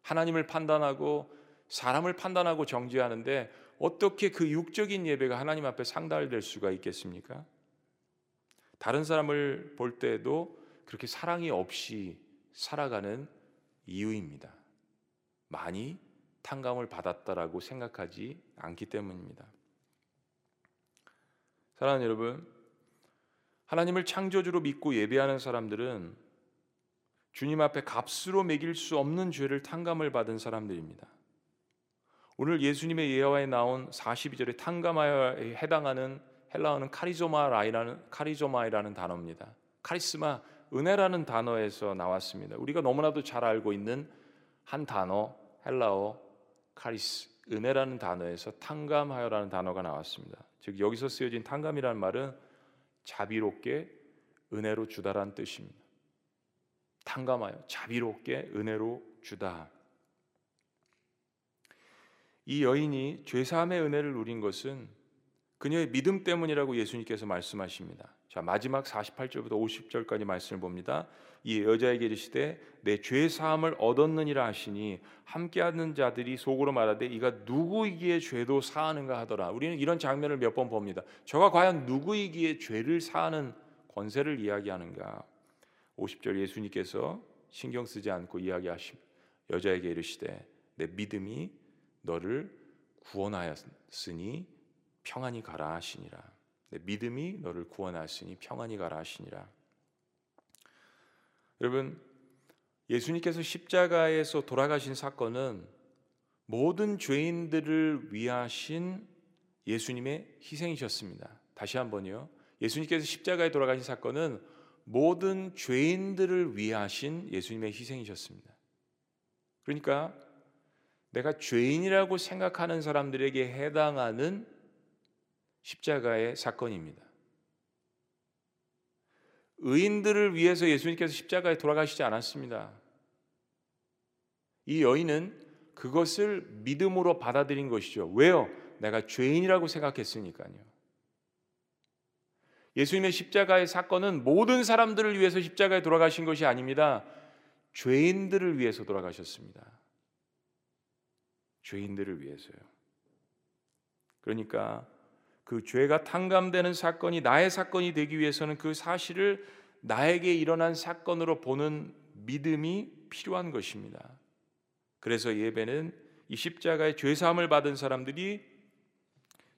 하나님을 판단하고 사람을 판단하고 정죄하는데 어떻게 그 육적인 예배가 하나님 앞에 상달될 수가 있겠습니까? 다른 사람을 볼 때도 그렇게 사랑이 없이 살아가는 이유입니다. 많이 탕감을 받았다라고 생각하지 않기 때문입니다. 사랑하는 여러분, 하나님을 창조주로 믿고 예배하는 사람들은 주님 앞에 값으로 매길 수 없는 죄를 탕감을 받은 사람들입니다. 오늘 예수님의 예화에 나온 42절의 탕감하여에 해당하는 헬라어는 카리조마라이라는 카리조마이라는 단어입니다. 카리스마 은혜라는 단어에서 나왔습니다. 우리가 너무나도 잘 알고 있는 한 단어 헬라어 카리스 은혜라는 단어에서 탕감하여라는 단어가 나왔습니다. 즉 여기서 쓰여진 탕감이라는 말은 자비롭게 은혜로 주다라는 뜻입니다. 탕감하여 자비롭게 은혜로 주다. 이 여인이 죄사함의 은혜를 누린 것은 그녀의 믿음 때문이라고 예수님께서 말씀하십니다. 자, 마지막 48절부터 50절까지 말씀을 봅니다. 이 여자에게 이르시되 내 죄 사함을 얻었느니라 하시니 함께하는 자들이 속으로 말하되 이가 누구이기에 죄도 사하는가 하더라. 우리는 이런 장면을 몇 번 봅니다. 저가 과연 누구이기에 죄를 사하는 권세를 이야기하는가? 50절 예수님께서 신경 쓰지 않고 이야기하심 여자에게 이르시되 내 믿음이 너를 구원하였으니 평안히 가라 하시니라. 내 믿음이 너를 구원하였으니 평안히 가라 하시니라. 여러분 예수님께서 십자가에서 돌아가신 사건은 모든 죄인들을 위하신 예수님의 희생이셨습니다. 다시 한번요. 예수님께서 십자가에 돌아가신 사건은 모든 죄인들을 위하신 예수님의 희생이셨습니다. 그러니까 내가 죄인이라고 생각하는 사람들에게 해당하는 십자가의 사건입니다. 의인들을 위해서 예수님께서 십자가에 돌아가시지 않았습니다. 이 여인은 그것을 믿음으로 받아들인 것이죠. 왜요? 내가 죄인이라고 생각했으니까요. 예수님의 십자가의 사건은 모든 사람들을 위해서 십자가에 돌아가신 것이 아닙니다. 죄인들을 위해서 돌아가셨습니다. 죄인들을 위해서요. 그러니까 그 죄가 탕감되는 사건이 나의 사건이 되기 위해서는 그 사실을 나에게 일어난 사건으로 보는 믿음이 필요한 것입니다. 그래서 예배는 이 십자가의 죄 사함을 받은 사람들이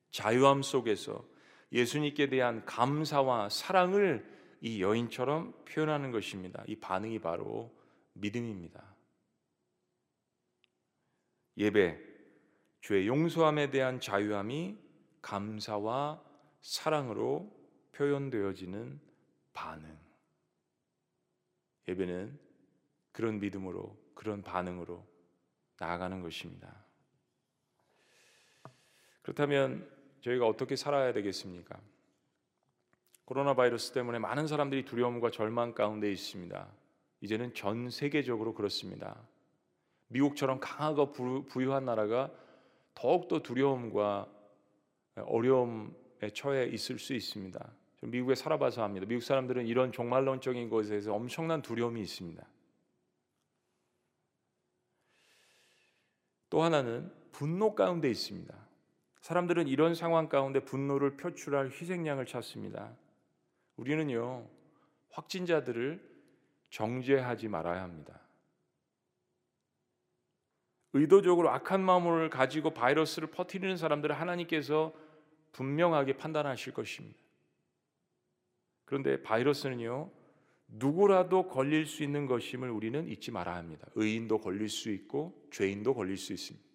자유함 속에서 예수님께 대한 감사와 사랑을 이 여인처럼 표현하는 것입니다. 이 반응이 바로 믿음입니다. 예배, 죄 용서함에 대한 자유함이 감사와 사랑으로 표현되어지는 반응. 예배는 그런 믿음으로, 그런 반응으로 나아가는 것입니다. 그렇다면 저희가 어떻게 살아야 되겠습니까? 코로나 바이러스 때문에 많은 사람들이 두려움과 절망 가운데 있습니다. 이제는 전 세계적으로 그렇습니다. 미국처럼 강하고 부유한 나라가 더욱더 두려움과 어려움에 처해 있을 수 있습니다. 미국에 살아봐서 합니다. 미국 사람들은 이런 종말론적인 것에서 엄청난 두려움이 있습니다. 또 하나는 분노 가운데 있습니다. 사람들은 이런 상황 가운데 분노를 표출할 희생양을 찾습니다. 우리는요, 확진자들을 정죄하지 말아야 합니다. 의도적으로 악한 마음을 가지고 바이러스를 퍼뜨리는 사람들을 하나님께서 분명하게 판단하실 것입니다. 그런데 바이러스는요, 누구라도 걸릴 수 있는 것임을 우리는 잊지 말아야 합니다. 의인도 걸릴 수 있고 죄인도 걸릴 수 있습니다.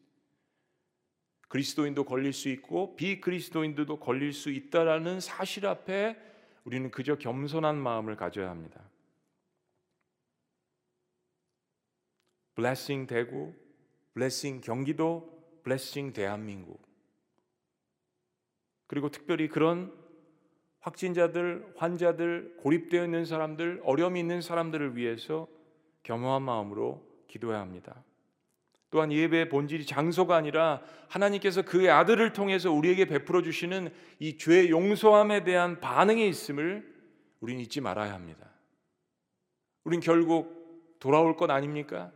그리스도인도 걸릴 수 있고 비그리스도인들도 걸릴 수 있다라는 사실 앞에 우리는 그저 겸손한 마음을 가져야 합니다. 블레싱 대구, 블레싱 경기도, 블레싱 대한민국. 그리고 특별히 그런 확진자들, 환자들, 고립되어 있는 사람들, 어려움이 있는 사람들을 위해서 겸허한 마음으로 기도해야 합니다. 또한 예배의 본질이 장소가 아니라 하나님께서 그의 아들을 통해서 우리에게 베풀어 주시는 이 죄 용서함에 대한 반응이 있음을 우리는 잊지 말아야 합니다. 우린 결국 돌아올 것 아닙니까?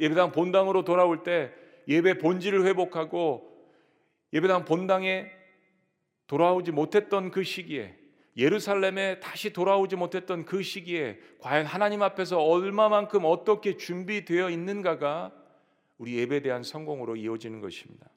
예배당 본당으로 돌아올 때 예배 본질을 회복하고 예배당 본당에 돌아오지 못했던 그 시기에 예루살렘에 다시 돌아오지 못했던 그 시기에 과연 하나님 앞에서 얼마만큼 어떻게 준비되어 있는가가 우리 예배에 대한 성공으로 이어지는 것입니다.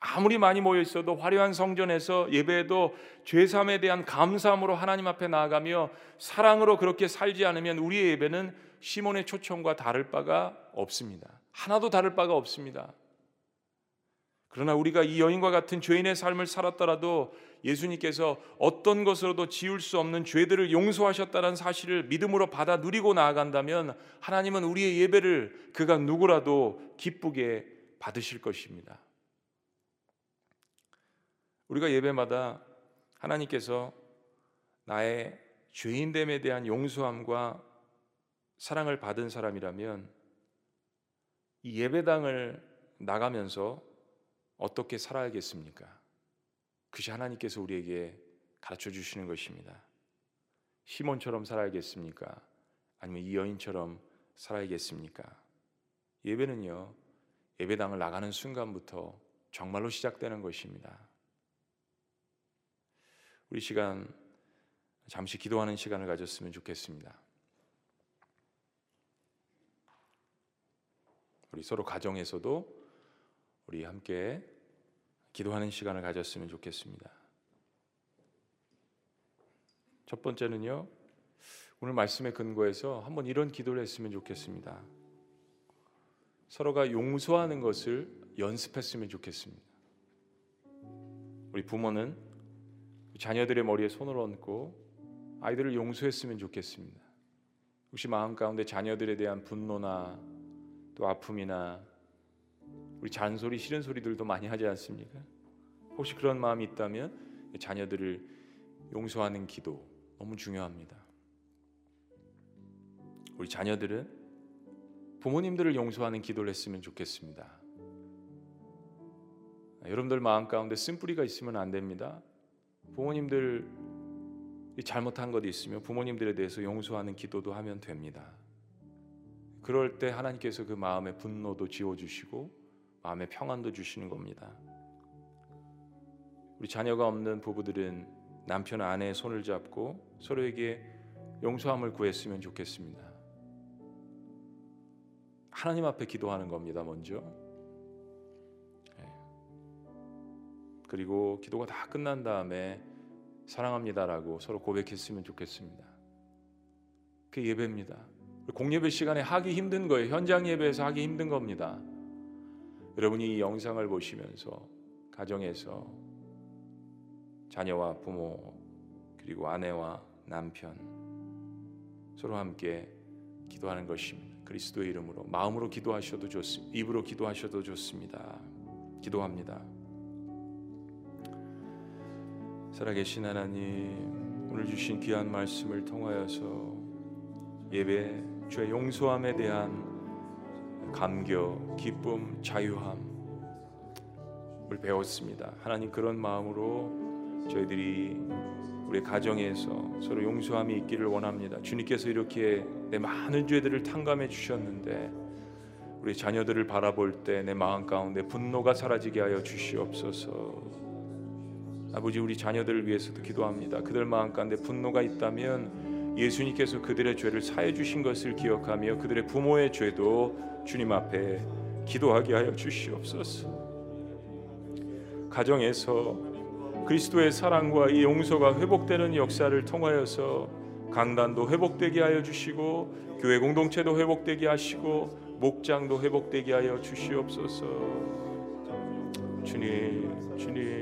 아무리 많이 모여 있어도 화려한 성전에서 예배에도 죄삼에 대한 감사함으로 하나님 앞에 나아가며 사랑으로 그렇게 살지 않으면 우리의 예배는 시몬의 초청과 다를 바가 없습니다. 하나도 다를 바가 없습니다. 그러나 우리가 이 여인과 같은 죄인의 삶을 살았더라도 예수님께서 어떤 것으로도 지울 수 없는 죄들을 용서하셨다는 사실을 믿음으로 받아 누리고 나아간다면 하나님은 우리의 예배를 그가 누구라도 기쁘게 받으실 것입니다. 우리가 예배마다 하나님께서 나의 죄인됨에 대한 용서함과 사랑을 받은 사람이라면 이 예배당을 나가면서 어떻게 살아야겠습니까? 그것이 하나님께서 우리에게 가르쳐 주시는 것입니다. 시몬처럼 살아야겠습니까? 아니면 이 여인처럼 살아야겠습니까? 예배는요, 예배당을 나가는 순간부터 정말로 시작되는 것입니다. 우리 시간 잠시 기도하는 시간을 가졌으면 좋겠습니다. 우리 서로 가정에서도 우리 함께 기도하는 시간을 가졌으면 좋겠습니다. 첫 번째는요. 오늘 말씀의 근거에서 한번 이런 기도를 했으면 좋겠습니다. 서로가 용서하는 것을 연습했으면 좋겠습니다. 우리 부모는 자녀들의 머리에 손을 얹고 아이들을 용서했으면 좋겠습니다. 혹시 마음 가운데 자녀들에 대한 분노나 또 아픔이나 우리 잔소리 싫은 소리들도 많이 하지 않습니까? 혹시 그런 마음이 있다면 자녀들을 용서하는 기도 너무 중요합니다. 우리 자녀들은 부모님들을 용서하는 기도를 했으면 좋겠습니다. 여러분들 마음 가운데 쓴뿌리가 있으면 안 됩니다. 부모님들 잘못한 것이 있으면 부모님들에 대해서 용서하는 기도도 하면 됩니다. 그럴 때 하나님께서 그 마음의 분노도 지워주시고 마음의 평안도 주시는 겁니다. 우리 자녀가 없는 부부들은 남편 아내의 손을 잡고 서로에게 용서함을 구했으면 좋겠습니다. 하나님 앞에 기도하는 겁니다. 먼저. 네. 그리고 기도가 다 끝난 다음에 사랑합니다라고 서로 고백했으면 좋겠습니다. 그 예배입니다. 공예배 시간에 하기 힘든 거예요. 현장 예배에서 하기 힘든 겁니다. 여러분이 이 영상을 보시면서 가정에서 자녀와 부모 그리고 아내와 남편 서로 함께 기도하는 것입니다. 그리스도의 이름으로 마음으로 기도하셔도 좋습니다. 입으로 기도하셔도 좋습니다. 기도합니다. 살아계신 하나님 오늘 주신 귀한 말씀을 통하여서 예배 주의 용서함에 대한 감격, 기쁨, 자유함 을 배웠습니다. 하나님 그런 마음으로 저희들이 우리 가정에서 서로 용서함이 있기를 원합니다. 주님께서 이렇게 내 많은 죄들을 탕감해 주셨는데 우리 자녀들을 바라볼 때 내 마음 가운데 분노가 사라지게 하여 주시옵소서. 아버지 우리 자녀들을 위해서도 기도합니다. 그들 마음 가운데 분노가 있다면 예수님께서 그들의 죄를 사해 주신 것을 기억하며 그들의 부모의 죄도 주님 앞에 기도하게 하여 주시옵소서. 가정에서 그리스도의 사랑과 이 용서가 회복되는 역사를 통하여서 강단도 회복되게 하여 주시고 교회 공동체도 회복되게 하시고 목장도 회복되게 하여 주시옵소서. 주님, 주님.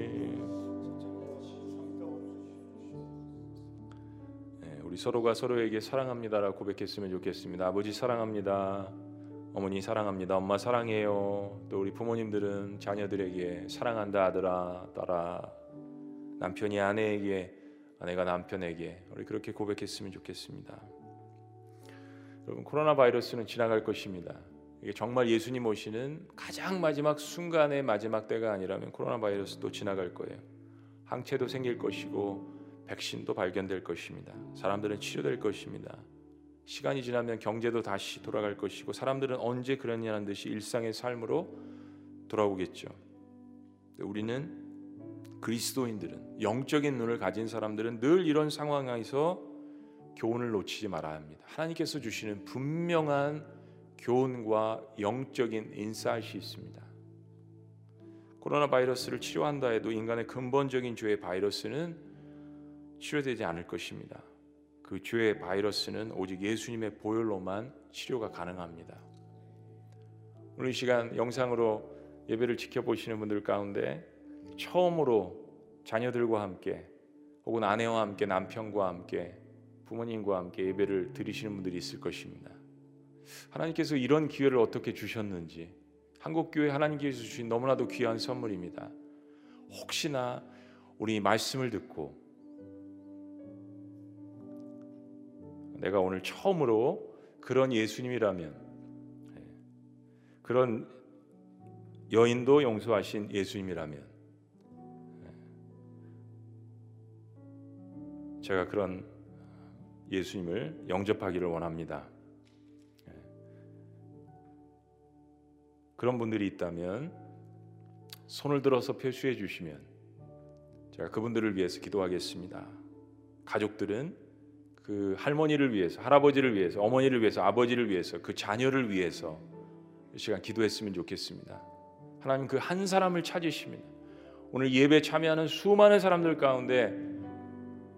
서로가 서로에게 사랑합니다라고 고백했으면 좋겠습니다. 아버지 사랑합니다. 어머니 사랑합니다. 엄마 사랑해요. 또 우리 부모님들은 자녀들에게 사랑한다 아들아 딸아 남편이 아내에게 아내가 남편에게 우리 그렇게 고백했으면 좋겠습니다. 여러분 코로나 바이러스는 지나갈 것입니다. 이게 정말 예수님 오시는 가장 마지막 순간의 마지막 때가 아니라면 코로나 바이러스도 지나갈 거예요. 항체도 생길 것이고 백신도 발견될 것입니다. 사람들은 치료될 것입니다. 시간이 지나면 경제도 다시 돌아갈 것이고 사람들은 언제 그러냐는 듯이 일상의 삶으로 돌아오겠죠. 우리는 그리스도인들은 영적인 눈을 가진 사람들은 늘 이런 상황에서 교훈을 놓치지 말아야 합니다. 하나님께서 주시는 분명한 교훈과 영적인 인사이트이 있습니다. 코로나 바이러스를 치료한다 해도 인간의 근본적인 죄의 바이러스는 치료되지 않을 것입니다. 그 죄의 바이러스는 오직 예수님의 보혈로만 치료가 가능합니다. 오늘 이 시간 영상으로 예배를 지켜보시는 분들 가운데 처음으로 자녀들과 함께 혹은 아내와 함께 남편과 함께 부모님과 함께 예배를 드리시는 분들이 있을 것입니다. 하나님께서 이런 기회를 어떻게 주셨는지 한국 교회 하나님께서 주신 너무나도 귀한 선물입니다. 혹시나 우리 말씀을 듣고 내가 오늘 처음으로 그런 예수님이라면 예, 그런 여인도 용서하신 예수님이라면 제가 그런 예수님을 영접하기를 원합니다. 예. 그런 분들이 있다면 손을 들어서 표시해 주시면 제가 그분들을 위해서 기도하겠습니다. 가족들은 그 할머니를 위해서, 할아버지를 위해서, 어머니를 위해서, 아버지를 위해서, 그 자녀를 위해서 이 시간 기도했으면 좋겠습니다. 하나님 그 한 사람을 찾으십니다. 오늘 예배 참여하는 수많은 사람들 가운데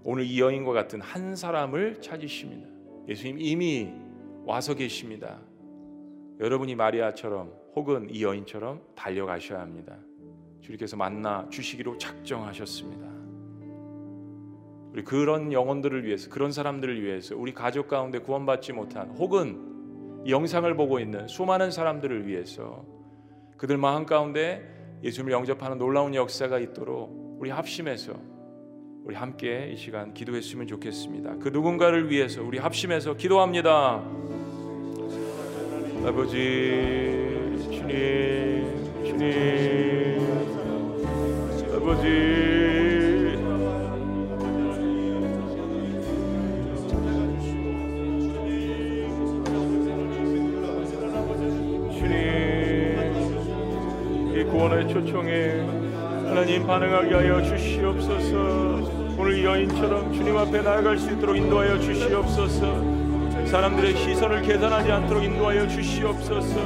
오늘 이 여인과 같은 한 사람을 찾으십니다. 예수님 이미 와서 계십니다. 여러분이 마리아처럼 혹은 이 여인처럼 달려가셔야 합니다. 주님께서 만나 주시기로 작정하셨습니다. 우리 그런 영혼들을 위해서 그런 사람들을 위해서 우리 가족 가운데 구원받지 못한 혹은 영상을 보고 있는 수많은 사람들을 위해서 그들 마음 가운데 예수님을 영접하는 놀라운 역사가 있도록 우리 합심해서 우리 함께 이 시간 기도했으면 좋겠습니다. 그 누군가를 위해서 우리 합심해서 기도합니다. 아버지 주님 주님 아버지 구원의 초청에 하나님 반응하게 하여 주시옵소서. 오늘 여인처럼 주님 앞에 나아갈 수 있도록 인도하여 주시옵소서. 사람들의 시선을 계산하지 않도록 인도하여 주시옵소서.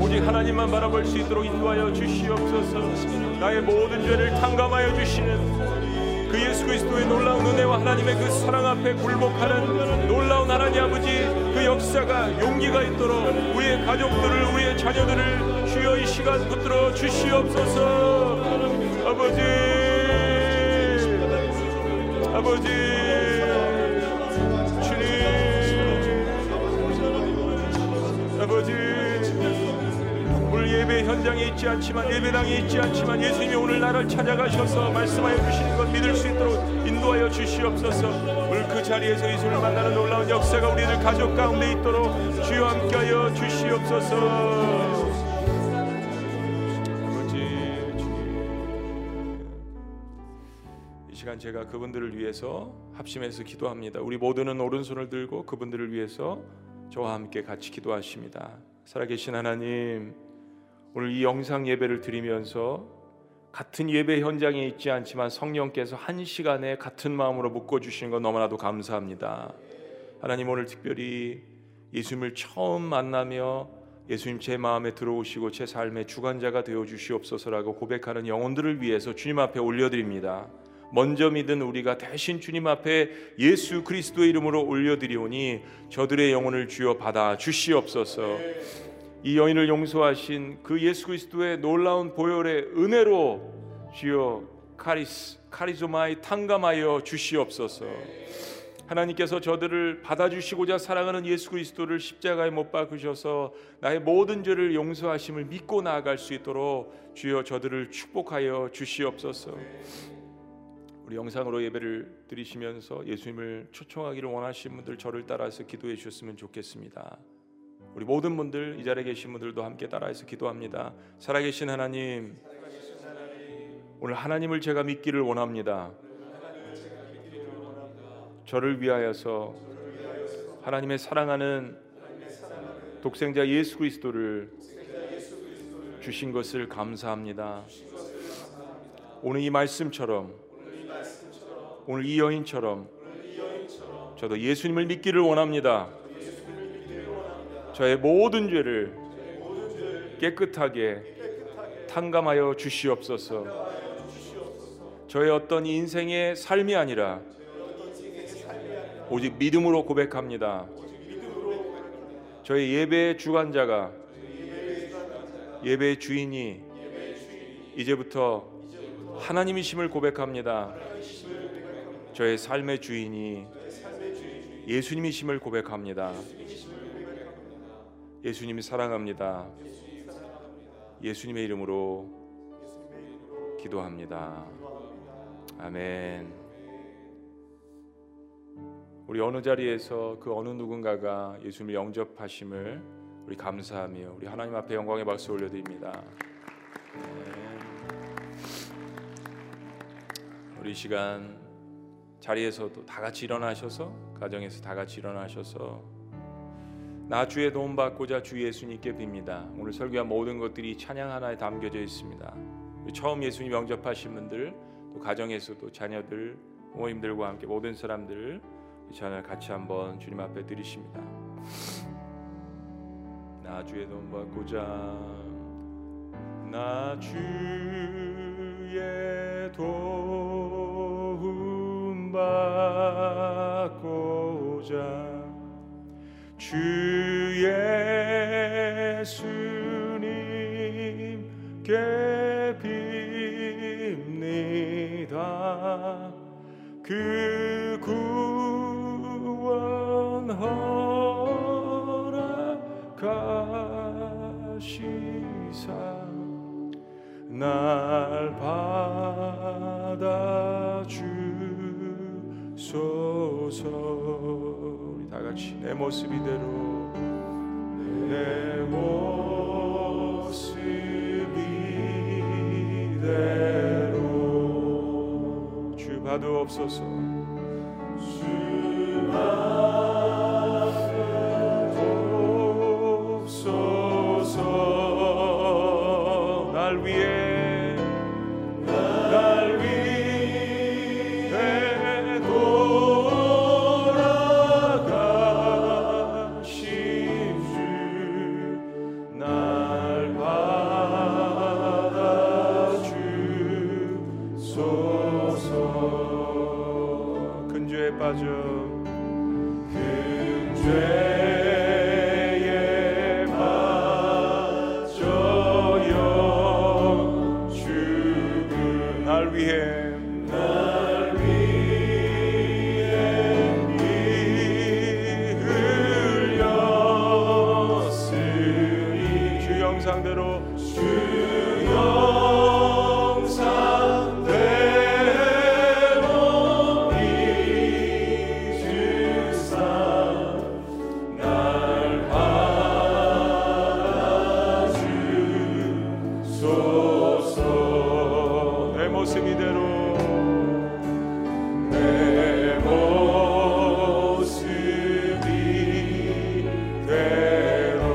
오직 하나님만 바라볼 수 있도록 인도하여 주시옵소서. 나의 모든 죄를 탕감하여 주시는 그 예수 그리스도의 놀라운 은혜와 하나님의 그 사랑 앞에 굴복하는 놀라운 하나님 아버지 그 역사가 용기가 있도록 우리의 가족들을 우리의 자녀들을 주여 이 시간 붙들어 주시옵소서. 아버지. 아버지. 주님. 아버지. 오늘 예배 현장에 있지 않지만 예배당에 있지 않지만 예수님이 오늘 나를 찾아가셔서 말씀하여 주시는 것 믿을 수 있도록 인도하여 주시옵소서. 오늘 그 자리에서 예수를 만나는 놀라운 역사가 우리들 가족 가운데 있도록 주여 함께하여 주시옵소서 시간 제가 그분들을 위해서 합심해서 기도합니다. 우리 모두는 오른손을 들고 그분들을 위해서 저와 함께 같이 기도하십니다. 살아계신 하나님, 오늘 이 영상 예배를 드리면서 같은 예배 현장에 있지 않지만 성령께서 한 시간에 같은 마음으로 묶어 주신 것 너무나도 감사합니다. 하나님 오늘 특별히 예수님을 처음 만나며 예수님 제 마음에 들어오시고 제 삶의 주관자가 되어 주시옵소서라고 고백하는 영혼들을 위해서 주님 앞에 올려드립니다. 먼저 믿은 우리가 대신 주님 앞에 예수 그리스도의 이름으로 올려드리오니 저들의 영혼을 주여 받아 주시옵소서. 이 여인을 용서하신 그 예수 그리스도의 놀라운 보혈의 은혜로 주여 카리스 카리조마이 탕감하여 주시옵소서. 하나님께서 저들을 받아주시고자 사랑하는 예수 그리스도를 십자가에 못 박으셔서 나의 모든 죄를 용서하심을 믿고 나아갈 수 있도록 주여 저들을 축복하여 주시옵소서. 우리 영상으로 예배를 드리시면서 예수님을 초청하기를 원하시는 분들 저를 따라서 기도해 주셨으면 좋겠습니다. 우리 모든 분들 이 자리에 계신 분들도 함께 따라해서 기도합니다. 살아계신 하나님, 오늘 하나님을 제가 믿기를 원합니다. 저를 위하여서 하나님의 사랑하는 독생자 예수 그리스도를 주신 것을 감사합니다. 오늘 이 말씀처럼 오늘 이 여인처럼 저도 예수님을 믿기를 원합니다. 저의 모든 죄를 깨끗하게 탕감하여 주시옵소서. 저의 어떤 인생의 삶이 아니라 오직 믿음으로 고백합니다. 저의 예배의 주관자가 예배의 주인이 이제부터 하나님이심을 고백합니다. 저의 삶의 주인이 예수님이심을 고백합니다. 예수님이 사랑합니다. 예수님의 이름으로 기도합니다. 아멘. 우리 어느 자리에서 그 어느 누군가가 예수님을 영접하심을 우리 감사하며 우리 하나님 앞에 영광의 박수 올려드립니다. 우리 시간 자리에서도 다 같이 일어나셔서 가정에서 다 같이 일어나셔서 나 주의 도움 받고자 주 예수님께 빕니다. 오늘 설교한 모든 것들이 찬양 하나에 담겨져 있습니다. 처음 예수님 영접하신 분들 또 가정에서도 자녀들 부모님들과 함께 모든 사람들 이 찬양 같이 한번 주님 앞에 드리십니다. 나 주의 도움 받고자 나 주의 도움 받고자. 주 예수님께 빕니다. 그 구원 허락하시사 날 받아주시 주소서. 우리 다 같이 내 모습 이대로 내 모습 이대로 주 받으옵소서. 주 받으옵소서. 주옵소서. 내 모습 이대로. 내 모습 이대로.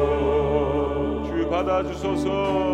주 받아주소서.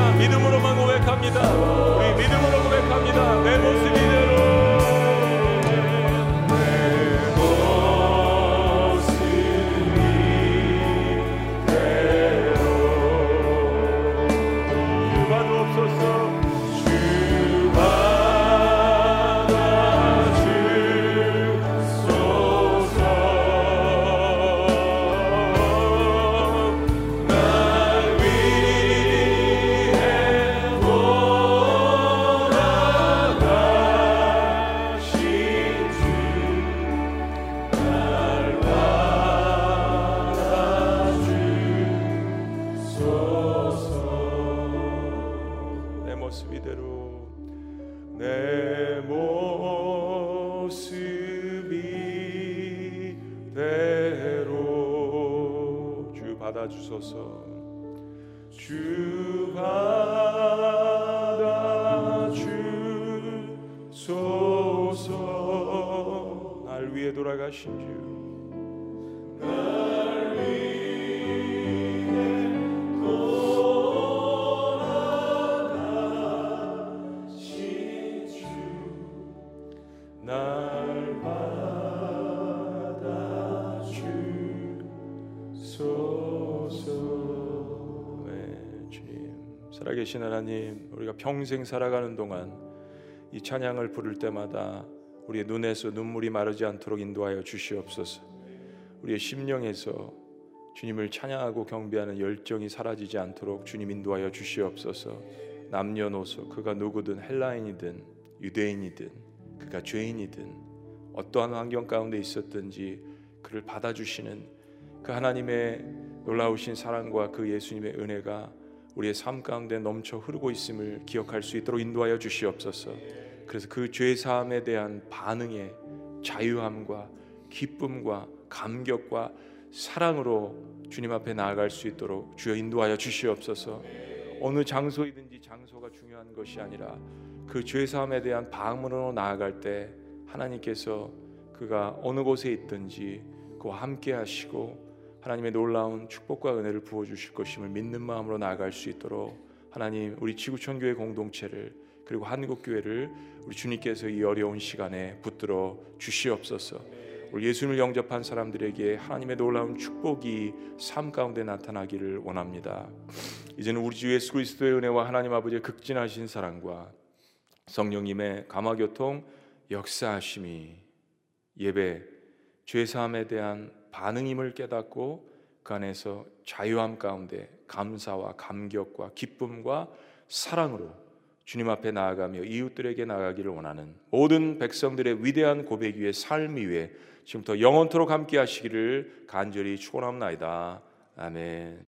믿음으로만 고백합니다. 우리 믿음으로 고백합니다. 내 모습. 계신 하나님 우리가 평생 살아가는 동안 이 찬양을 부를 때마다 우리의 눈에서 눈물이 마르지 않도록 인도하여 주시옵소서. 우리의 심령에서 주님을 찬양하고 경배하는 열정이 사라지지 않도록 주님 인도하여 주시옵소서. 남녀노소 그가 누구든 헬라인이든 유대인이든 그가 죄인이든 어떠한 환경 가운데 있었든지 그를 받아주시는 그 하나님의 놀라우신 사랑과 그 예수님의 은혜가 우리의 삶 가운데 넘쳐 흐르고 있음을 기억할 수 있도록 인도하여 주시옵소서. 그래서 그 죄 사함에 대한 반응의 자유함과 기쁨과 감격과 사랑으로 주님 앞에 나아갈 수 있도록 주여 인도하여 주시옵소서. 어느 장소이든지 장소가 중요한 것이 아니라 그 죄 사함에 대한 방문으로 나아갈 때 하나님께서 그가 어느 곳에 있든지 그와 함께 하시고 하나님의 놀라운 축복과 은혜를 부어 주실 것임을 믿는 마음으로 나아갈 수 있도록 하나님 우리 지구촌 교회 공동체를 그리고 한국 교회를 우리 주님께서 이 어려운 시간에 붙들어 주시옵소서. 우리 예수님을 영접한 사람들에게 하나님의 놀라운 축복이 삶 가운데 나타나기를 원합니다. 이제는 우리 주 예수 그리스도의 은혜와 하나님 아버지의 극진하신 사랑과 성령님의 감화 교통 역사하심이 예배 죄 사함에 대한 반응임을 깨닫고 그 안에서 자유함 가운데 감사와 감격과 기쁨과 사랑으로 주님 앞에 나아가며 이웃들에게 나가기를 원하는 모든 백성들의 위대한 고백 위에 삶 위에 지금부터 영원토록 함께 하시기를 간절히 축원합니다. 아멘.